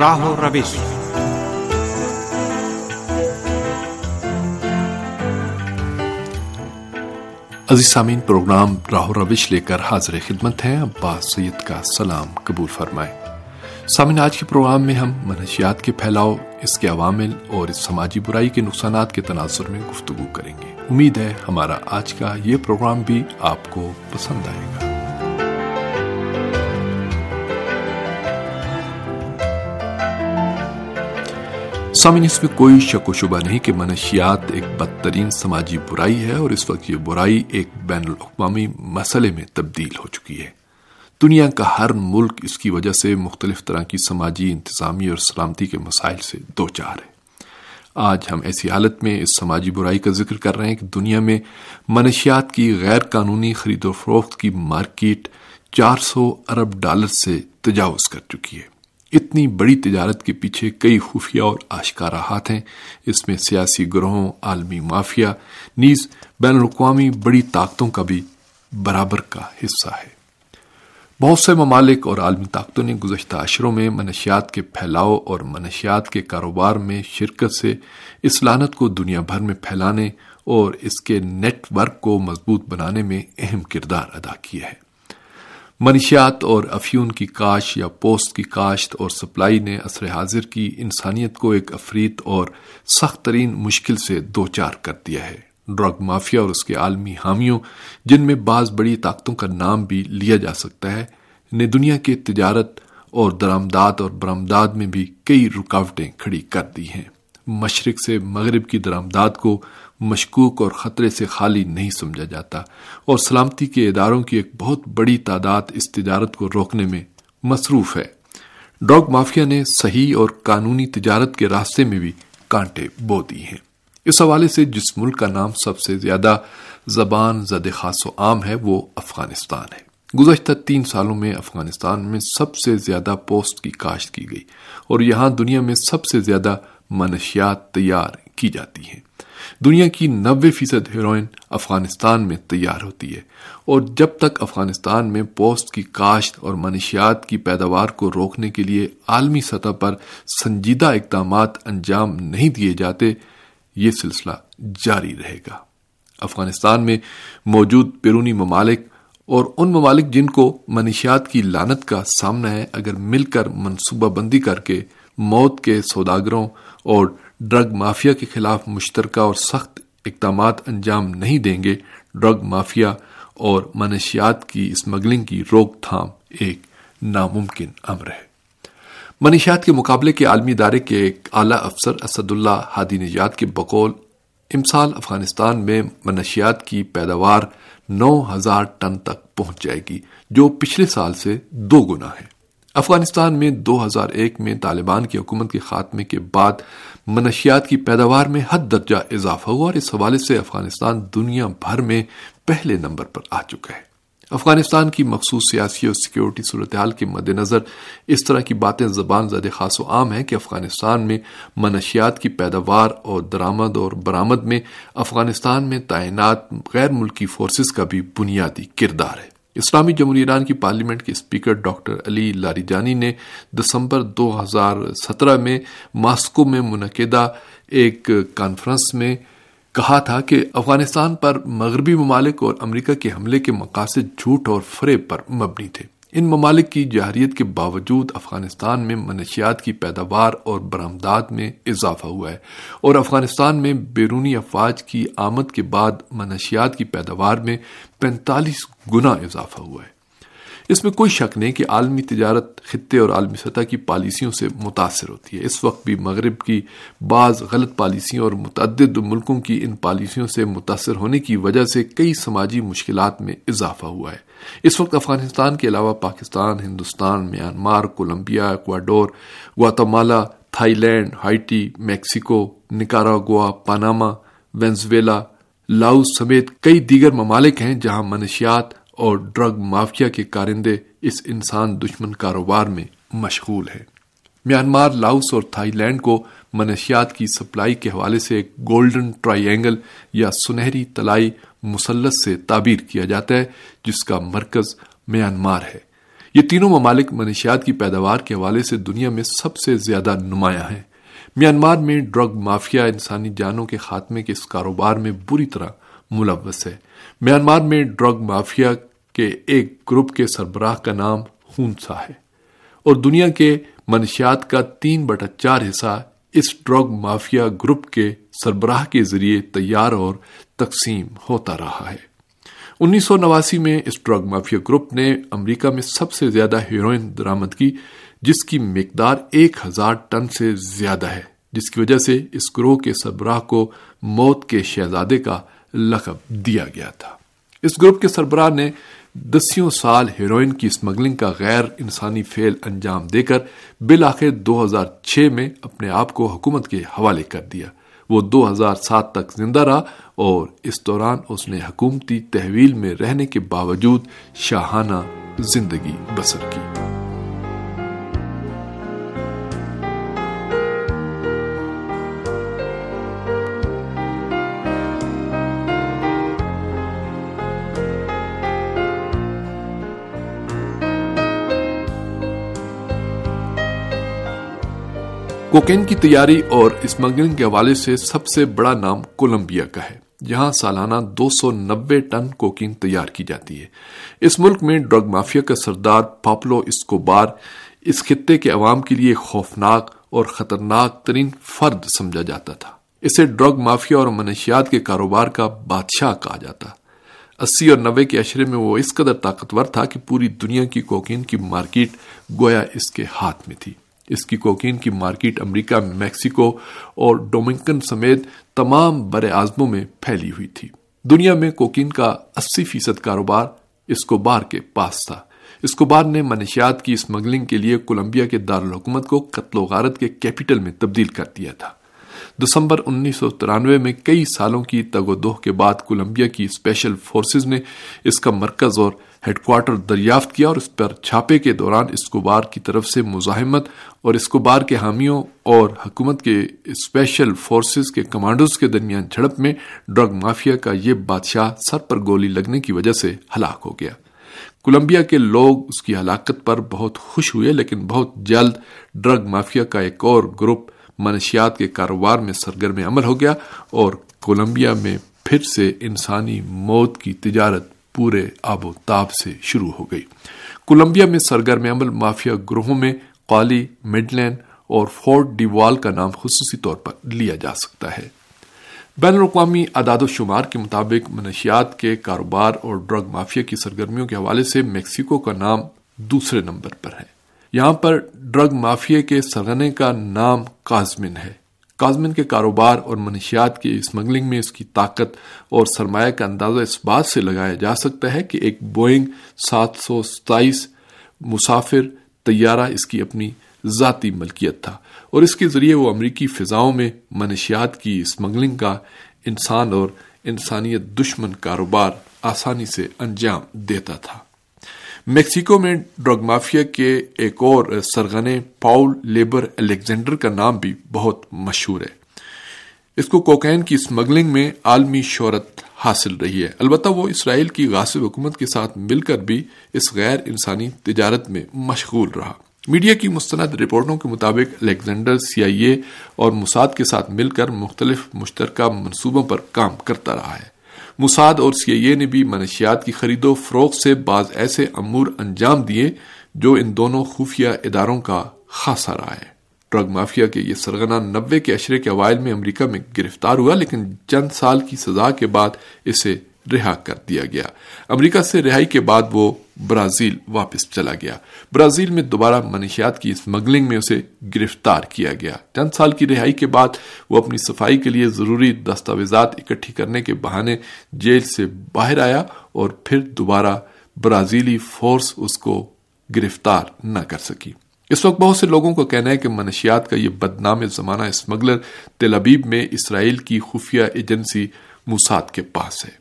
راہ و روش عزیز سامعین، پروگرام راہ و روش لے کر حاضر خدمت ہیں عباس سید کا سلام قبول فرمائیں سامعین، آج کے پروگرام میں ہم منشیات کے پھیلاؤ، اس کے عوامل اور اس سماجی برائی کے نقصانات کے تناظر میں گفتگو کریں گے۔ امید ہے ہمارا آج کا یہ پروگرام بھی آپ کو پسند آئے گا۔ سامن اس میں کوئی شک و شبہ نہیں کہ منشیات ایک بدترین سماجی برائی ہے اور اس وقت یہ برائی ایک بین الاقوامی مسئلے میں تبدیل ہو چکی ہے۔ دنیا کا ہر ملک اس کی وجہ سے مختلف طرح کی سماجی انتظامی اور سلامتی کے مسائل سے دو چار ہے۔ آج ہم ایسی حالت میں اس سماجی برائی کا ذکر کر رہے ہیں کہ دنیا میں منشیات کی غیر قانونی خرید و فروخت کی مارکیٹ چار سو ارب ڈالر سے تجاوز کر چکی ہے۔ اتنی بڑی تجارت کے پیچھے کئی خفیہ اور آشکارا ہاتھ ہیں۔ اس میں سیاسی گروہوں، عالمی مافیا، نیز بین الاقوامی بڑی طاقتوں کا بھی برابر کا حصہ ہے۔ بہت سے ممالک اور عالمی طاقتوں نے گزشتہ عشروں میں منشیات کے پھیلاؤ اور منشیات کے کاروبار میں شرکت سے اس لانت کو دنیا بھر میں پھیلانے اور اس کے نیٹ ورک کو مضبوط بنانے میں اہم کردار ادا کیا ہے۔ منشیات اور افیون کی کاشت یا پوسٹ کی کاشت اور سپلائی نے عصر حاضر کی انسانیت کو ایک افریت اور سخت ترین مشکل سے دو چار کر دیا ہے۔ ڈرگ مافیا اور اس کے عالمی حامیوں، جن میں بعض بڑی طاقتوں کا نام بھی لیا جا سکتا ہے، نے دنیا کے تجارت اور درامداد اور برامداد میں بھی کئی رکاوٹیں کھڑی کر دی ہیں۔ مشرق سے مغرب کی درامداد کو مشکوک اور خطرے سے خالی نہیں سمجھا جاتا اور سلامتی کے اداروں کی ایک بہت بڑی تعداد اس تجارت کو روکنے میں مصروف ہے۔ ڈرگ مافیا نے صحیح اور قانونی تجارت کے راستے میں بھی کانٹے بو دی ہیں۔ اس حوالے سے جس ملک کا نام سب سے زیادہ زبان زد خاص و عام ہے، وہ افغانستان ہے۔ گزشتہ تین سالوں میں افغانستان میں سب سے زیادہ پوسٹ کی کاشت کی گئی اور یہاں دنیا میں سب سے زیادہ منشیات تیار کی جاتی ہیں۔ دنیا کی نوے فیصد ہیروئن افغانستان میں تیار ہوتی ہے اور جب تک افغانستان میں پوسٹ کی کاشت اور منشیات کی پیداوار کو روکنے کے لیے عالمی سطح پر سنجیدہ اقدامات انجام نہیں دیے جاتے، یہ سلسلہ جاری رہے گا۔ افغانستان میں موجود بیرونی ممالک اور ان ممالک جن کو منشیات کی لانت کا سامنا ہے، اگر مل کر منصوبہ بندی کر کے موت کے سوداگروں اور ڈرگ مافیا کے خلاف مشترکہ اور سخت اقدامات انجام نہیں دیں گے، ڈرگ مافیا اور منشیات کی اسمگلنگ کی روک تھام ایک ناممکن امر ہے۔ منشیات کے مقابلے کے عالمی ادارے کے ایک اعلی افسر اسد اللہ ہادی نجات کے بقول، امسال افغانستان میں منشیات کی پیداوار نو ہزار ٹن تک پہنچ جائے گی، جو پچھلے سال سے دو گنا ہے۔ افغانستان میں دو ہزار ایک میں طالبان کی حکومت کے خاتمے کے بعد منشیات کی پیداوار میں حد درجہ اضافہ ہوا اور اس حوالے سے افغانستان دنیا بھر میں پہلے نمبر پر آ چکا ہے۔ افغانستان کی مخصوص سیاسی اور سیکیورٹی صورتحال کے مد نظر اس طرح کی باتیں زبان زد خاص و عام ہیں کہ افغانستان میں منشیات کی پیداوار اور درامد اور برآمد میں افغانستان میں تعینات غیر ملکی فورسز کا بھی بنیادی کردار ہے۔ اسلامی جمہوری ایران کی پارلیمنٹ کے اسپیکر ڈاکٹر علی لاری جانی نے دسمبر دو ہزار سترہ میں ماسکو میں منعقدہ ایک کانفرنس میں کہا تھا کہ افغانستان پر مغربی ممالک اور امریکہ کے حملے کے مقاصد جھوٹ اور فریب پر مبنی تھے۔ ان ممالک کی جہریت کے باوجود افغانستان میں منشیات کی پیداوار اور برآمدات میں اضافہ ہوا ہے اور افغانستان میں بیرونی افواج کی آمد کے بعد منشیات کی پیداوار میں پینتالیس گنا اضافہ ہوا ہے۔ اس میں کوئی شک نہیں کہ عالمی تجارت خطے اور عالمی سطح کی پالیسیوں سے متاثر ہوتی ہے۔ اس وقت بھی مغرب کی بعض غلط پالیسیوں اور متعدد ملکوں کی ان پالیسیوں سے متاثر ہونے کی وجہ سے کئی سماجی مشکلات میں اضافہ ہوا ہے۔ اس وقت افغانستان کے علاوہ Pakistan, Hindustan, Myanmar, Colombia, Ecuador, Guatemala, Thailand, Haiti, Mexico, Nicaragua, Panama, Venezuela, Laos سمیت کئی دیگر ممالک ہیں جہاں منشیات اور ڈرگ مافیا کے کارندے اس انسان دشمن کاروبار میں مشغول ہے۔ میانمار، لاؤس اور تھائی لینڈ کو منشیات کی سپلائی کے حوالے سے ایک گولڈن ٹرائی اینگل یا سنہری تلائی مسلط سے تعبیر کیا جاتا ہے، جس کا مرکز میانمار ہے۔ یہ تینوں ممالک منشیات کی پیداوار کے حوالے سے دنیا میں سب سے زیادہ نمایاں ہیں۔ میانمار میں ڈرگ مافیا انسانی جانوں کے خاتمے کے اس کاروبار میں بری طرح ملوث ہے۔ میانمار میں ڈرگ مافیا کے ایک گروپ کے سربراہ کا نام ہونسا ہے اور دنیا کے منشیات کا تین بٹا چار حصہ اس ڈرگ مافیا گروپ کے سربراہ کے ذریعے تیار اور تقسیم ہوتا رہا ہے۔ انیس سو نواسی میں اس ڈرگ مافیا گروپ نے امریکہ میں سب سے زیادہ ہیروئن درامد کی، جس کی مقدار ایک ہزار ٹن سے زیادہ ہے، جس کی وجہ سے اس گروہ کے سربراہ کو موت کے شہزادے کا لقب دیا گیا تھا۔ اس گروپ کے سربراہ نے دسیوں سال ہیروئن کی اسمگلنگ کا غیر انسانی فعل انجام دے کر بالآخر دو ہزار چھ میں اپنے آپ کو حکومت کے حوالے کر دیا۔ وہ دو ہزار سات تک زندہ رہا اور اس دوران اس نے حکومتی تحویل میں رہنے کے باوجود شاہانہ زندگی بسر کی۔ کوکین کی تیاری اور اسمگلنگ کے حوالے سے سب سے بڑا نام کولمبیا کا ہے۔ جہاں سالانہ دو سو نبے ٹن کوکین تیار کی جاتی ہے۔ اس ملک میں ڈرگ مافیا کا سردار پاپلو اسکوبار اس خطے کے عوام کے لیے خوفناک اور خطرناک ترین فرد سمجھا جاتا تھا۔ اسے ڈرگ مافیا اور منشیات کے کاروبار کا بادشاہ کہا جاتا۔ اسی اور نوے کے اشرے میں وہ اس قدر طاقتور تھا کہ پوری دنیا کی کوکین کی مارکیٹ گویا اس کے ہاتھ میں تھی۔ اس کی کوکین کی مارکیٹ امریکہ، میکسیکو اور ڈومنکن سمیت تمام بر اعظموں میں پھیلی ہوئی تھی۔ دنیا میں کوکین کا اسی فیصد کاروبار اسکوبار کے پاس تھا۔ اسکوبار نے منشیات کی اسمگلنگ کے لیے کولمبیا کے دارالحکومت کو قتل و غارت کے کیپٹل میں تبدیل کر دیا تھا۔ دسمبر انیس سو ترانوے میں کئی سالوں کی تگ و دوہ کے بعد کولمبیا کی اسپیشل فورسز نے اس کا مرکز اور ہیڈ کوارٹر دریافت کیا اور اس پر چھاپے کے دوران اسکوبار کی طرف سے مزاحمت اور اسکوبار کے حامیوں اور حکومت کے اسپیشل فورسز کے کمانڈوز کے درمیان جھڑپ میں ڈرگ مافیا کا یہ بادشاہ سر پر گولی لگنے کی وجہ سے ہلاک ہو گیا۔ کولمبیا کے لوگ اس کی ہلاکت پر بہت خوش ہوئے لیکن بہت جلد ڈرگ مافیا کا ایک اور گروپ منشیات کے کاروبار میں سرگرم عمل ہو گیا اور کولمبیا میں پھر سے انسانی موت کی تجارت پورے آب و تاب سے شروع ہو گئی۔ کولمبیا میں سرگرم عمل مافیا گروہوں میں قالی مڈ لینڈ اور فورٹ ڈیوال کا نام خصوصی طور پر لیا جا سکتا ہے۔ بین الاقوامی اعداد و شمار کے مطابق منشیات کے کاروبار اور ڈرگ مافیا کی سرگرمیوں کے حوالے سے میکسیکو کا نام دوسرے نمبر پر ہے۔ یہاں پر ڈرگ مافیا کے سرگنے کا نام کازمن ہے۔ کازمن کے کاروبار اور منشیات کی اسمگلنگ میں اس کی طاقت اور سرمایہ کا اندازہ اس بات سے لگایا جا سکتا ہے کہ ایک بوئنگ سات سو ستائیس مسافر طیارہ اس کی اپنی ذاتی ملکیت تھا اور اس کے ذریعے وہ امریکی فضاؤں میں منشیات کی اسمگلنگ کا انسان اور انسانیت دشمن کاروبار آسانی سے انجام دیتا تھا۔ میکسیکو میں ڈرگ مافیا کے ایک اور سرغنے پاؤل لیبر الیگزینڈر کا نام بھی بہت مشہور ہے۔ اس کو کوکین کی اسمگلنگ میں عالمی شہرت حاصل رہی ہے۔ البتہ وہ اسرائیل کی غاصب حکومت کے ساتھ مل کر بھی اس غیر انسانی تجارت میں مشغول رہا۔ میڈیا کی مستند رپورٹوں کے مطابق الیگزینڈر سی آئی اے اور مساد کے ساتھ مل کر مختلف مشترکہ منصوبوں پر کام کرتا رہا ہے۔ مساد اور سی اے نے بھی منشیات کی خرید و فروخت سے بعض ایسے امور انجام دیے جو ان دونوں خفیہ اداروں کا خاصا رہا ہے۔ ڈرگ مافیا کے یہ سرگنا نبے کے اشرے کے اوائل میں امریکہ میں گرفتار ہوا، لیکن چند سال کی سزا کے بعد اسے رہا کر دیا گیا۔ امریکہ سے رہائی کے بعد وہ برازیل واپس چلا گیا۔ برازیل میں دوبارہ منشیات کی اسمگلنگ میں اسے گرفتار کیا گیا۔ چند سال کی رہائی کے بعد وہ اپنی صفائی کے لیے ضروری دستاویزات اکٹھی کرنے کے بہانے جیل سے باہر آیا اور پھر دوبارہ برازیلی فورس اس کو گرفتار نہ کر سکی۔ اس وقت بہت سے لوگوں کو کہنا ہے کہ منشیات کا یہ بدنام زمانہ اسمگلر تل ابیب میں اسرائیل کی خفیہ ایجنسی موساد کے پاس ہے۔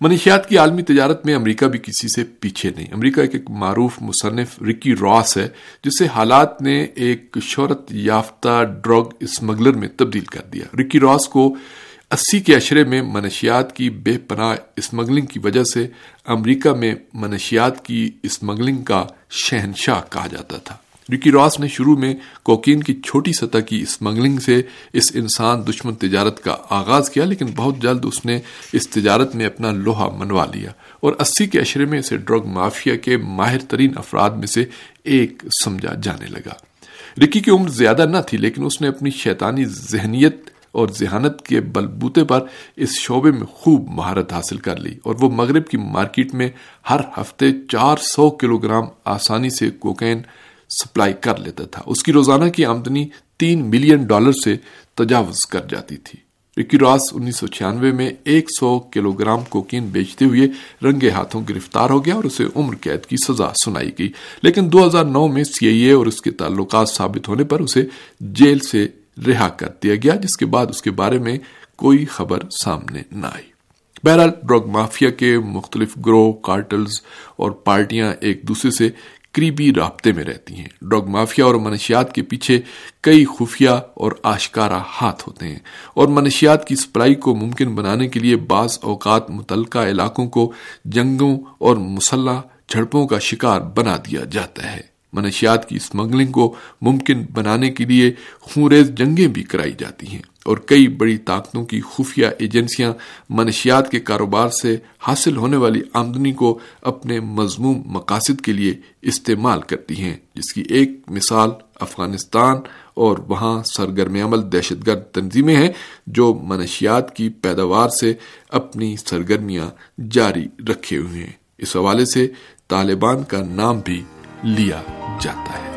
منشیات کی عالمی تجارت میں امریکہ بھی کسی سے پیچھے نہیں۔ امریکہ ایک معروف مصنف رکی راس ہے جسے حالات نے ایک شہرت یافتہ ڈرگ اسمگلر میں تبدیل کر دیا۔ رکی راس کو اسی کے اشرے میں منشیات کی بے پناہ اسمگلنگ کی وجہ سے امریکہ میں منشیات کی اسمگلنگ کا شہنشاہ کہا جاتا تھا۔ ریکی راس نے شروع میں کوکین کی چھوٹی سطح کی اسمگلنگ سے اس انسان دشمن تجارت کا آغاز کیا، لیکن بہت جلد اس نے اس تجارت میں اپنا لوہا منوا لیا اور اسی کے اشرے میں اسے ڈرگ مافیا کے ماہر ترین افراد میں سے ایک سمجھا جانے لگا۔ رکی کی عمر زیادہ نہ تھی، لیکن اس نے اپنی شیطانی ذہنیت اور ذہانت کے بلبوتے پر اس شعبے میں خوب مہارت حاصل کر لی اور وہ مغرب کی مارکیٹ میں ہر ہفتے چار سو کلو گرام آسانی سے کوکین سپلائی کر لیتا تھا۔ اس کی روزانہ کی آمدنی تین ملین ڈالر سے تجاوز کر جاتی تھی۔ رکی راس انیس سو چھیانوے میں ایک سو کلو گرام کوکین بیچتے ہوئے رنگے ہاتھوں گرفتار ہو گیا اور اسے عمر قید کی سزا سنائی گئی۔ لیکن دو ہزار نو میں سی آئی اے اور اس کے تعلقات ثابت ہونے پر اسے جیل سے رہا کر دیا گیا، جس کے بعد اس کے بارے میں کوئی خبر سامنے نہ آئی۔ بہرحال، ڈرگ مافیا کے مختلف گروہ، کارٹلز اور پارٹیاں ایک دوسرے سے قریبی رابطے میں رہتی ہیں۔ ڈرگ مافیا اور منشیات کے پیچھے کئی خفیہ اور آشکارا ہاتھ ہوتے ہیں۔ اور منشیات کی سپلائی کو ممکن بنانے کے لیے بعض اوقات متعلقہ علاقوں کو جنگوں اور مسلح جھڑپوں کا شکار بنا دیا جاتا ہے۔ منشیات کی اسمگلنگ کو ممکن بنانے کے لیے خونریز جنگیں بھی کرائی جاتی ہیں۔ اور کئی بڑی طاقتوں کی خفیہ ایجنسیاں منشیات کے کاروبار سے حاصل ہونے والی آمدنی کو اپنے مضموم مقاصد کے لیے استعمال کرتی ہیں، جس کی ایک مثال افغانستان اور وہاں سرگرم عمل دہشت گرد تنظیمیں ہیں جو منشیات کی پیداوار سے اپنی سرگرمیاں جاری رکھے ہوئے ہیں۔ اس حوالے سے طالبان کا نام بھی لیا جاتا ہے۔